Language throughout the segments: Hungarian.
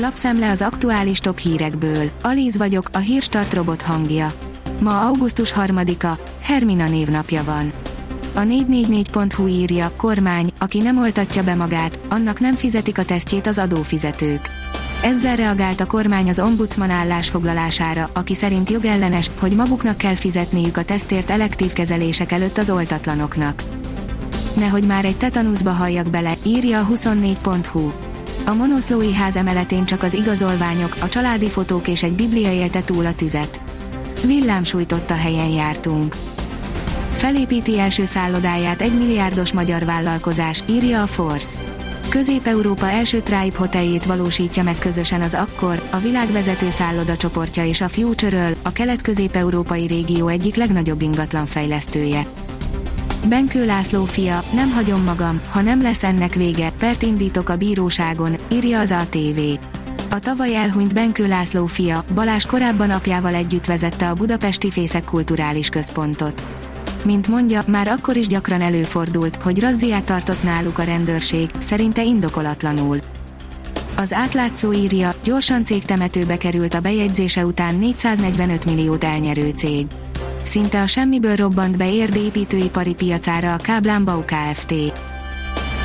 Lapszem az aktuális top hírekből. Alíz vagyok, a hírstart robot hangja. Ma augusztus 3-a, Hermina névnapja van. A 444.hu írja, kormány, aki nem oltatja be magát, annak nem fizetik a tesztjét az adófizetők. Ezzel reagált a kormány az ombudsman állásfoglalására, aki szerint jogellenes, hogy maguknak kell fizetniük a tesztért elektív kezelések előtt az oltatlanoknak. Nehogy már egy tetanuszba halljak bele, írja a 24.hu. A monoszlói ház emeletén csak az igazolványok, a családi fotók és egy biblia élte túl a tüzet. Villámsújtotta helyen jártunk. Felépíti első szállodáját egy milliárdos magyar vállalkozás, írja a Force. Közép-Európa első Tribe hoteljét valósítja meg közösen az Akkor, a világvezető szálloda csoportja és a future a kelet-közép-európai régió egyik legnagyobb ingatlan fejlesztője. Benkő László fia, nem hagyom magam, ha nem lesz ennek vége, pert indítok a bíróságon, írja az ATV. A tavaly elhunyt Benkő László fia, Balás korábban apjával együtt vezette a Budapesti Fészek Kulturális Központot. Mint mondja, már akkor is gyakran előfordult, hogy razziát tartott náluk a rendőrség, szerinte indokolatlanul. Az átlátszó írja, gyorsan cégtemetőbe került a bejegyzése után 445 milliót elnyerő cég. Szinte a semmiből robbant be érd építőipari piacára a Káblán Kft.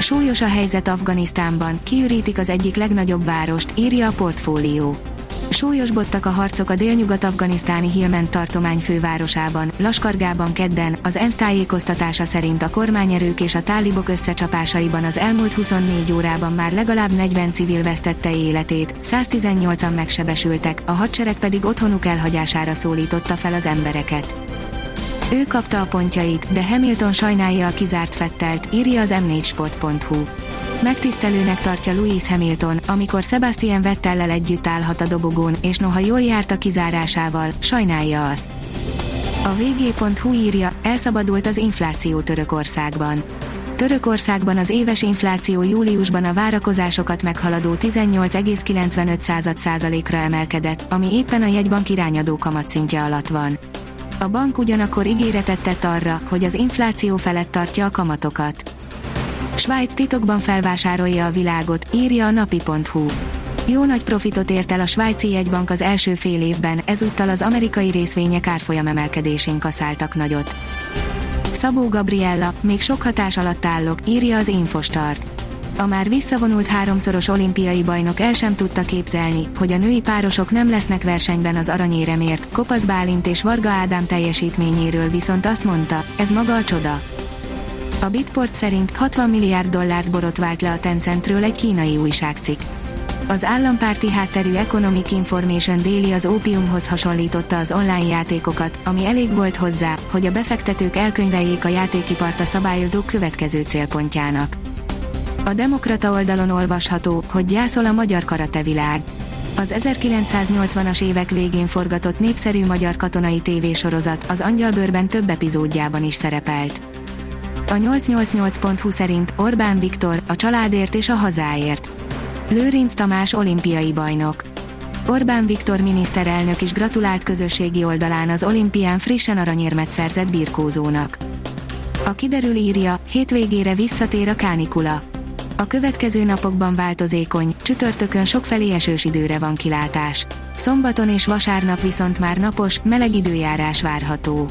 Súlyos a helyzet Afganisztánban, kiürítik az egyik legnagyobb várost, írja a portfólió. Súlyosbodtak a harcok a délnyugat-afganisztáni Hilment tartomány fővárosában, Laskargában kedden, az ENSZ tájékoztatása szerint a kormányerők és a tálibok összecsapásaiban az elmúlt 24 órában már legalább 40 civil vesztette életét, 118-an megsebesültek, a hadsereg pedig otthonuk elhagyására szólította fel az embereket. Ő kapta a pontjait, de Hamilton sajnálja a kizárt Fettelt, írja az m4sport.hu. Megtisztelőnek tartja Louis Hamilton, amikor Sebastian Vettellel együtt állhat a dobogón, és noha jól járt a kizárásával, sajnálja azt. A vg.hu írja, elszabadult az infláció Törökországban. Törökországban az éves infláció júliusban a várakozásokat meghaladó 18,95%-ra emelkedett, ami éppen a jegybank irányadó kamatszintje alatt van. A bank ugyanakkor ígéretet tett arra, hogy az infláció felett tartja a kamatokat. Svájc titokban felvásárolja a világot, írja a napi.hu. Jó nagy profitot ért el a svájci jegybank az első fél évben, ezúttal az amerikai részvények árfolyam emelkedésén kaszáltak nagyot. Szabó Gabriella, még sok hatás alatt állok, írja az Infostart. A már visszavonult háromszoros olimpiai bajnok el sem tudta képzelni, hogy a női párosok nem lesznek versenyben az aranyéremért, Kopasz Bálint és Varga Ádám teljesítményéről viszont azt mondta, ez maga a csoda. A Bitport szerint 60 milliárd dollárt borotvált le a Tencentről egy kínai újságcikk. Az állampárti hátterű Economic Information déli az ópiumhoz hasonlította az online játékokat, ami elég volt hozzá, hogy a befektetők elkönyveljék a játékipart a szabályozók következő célpontjának. A Demokrata oldalon olvasható, hogy gyászol a magyar karatevilág. Az 1980-as évek végén forgatott népszerű magyar katonai tévésorozat az Angyalbőrben több epizódjában is szerepelt. A 888.hu szerint Orbán Viktor a családért és a hazáért. Lőrinc Tamás olimpiai bajnok. Orbán Viktor miniszterelnök is gratulált közösségi oldalán az olimpián frissen aranyérmet szerzett birkózónak. A kiderül írja, hétvégére visszatér a kánikula. A következő napokban változékony, csütörtökön sokfelé esős időre van kilátás. Szombaton és vasárnap viszont már napos, meleg időjárás várható.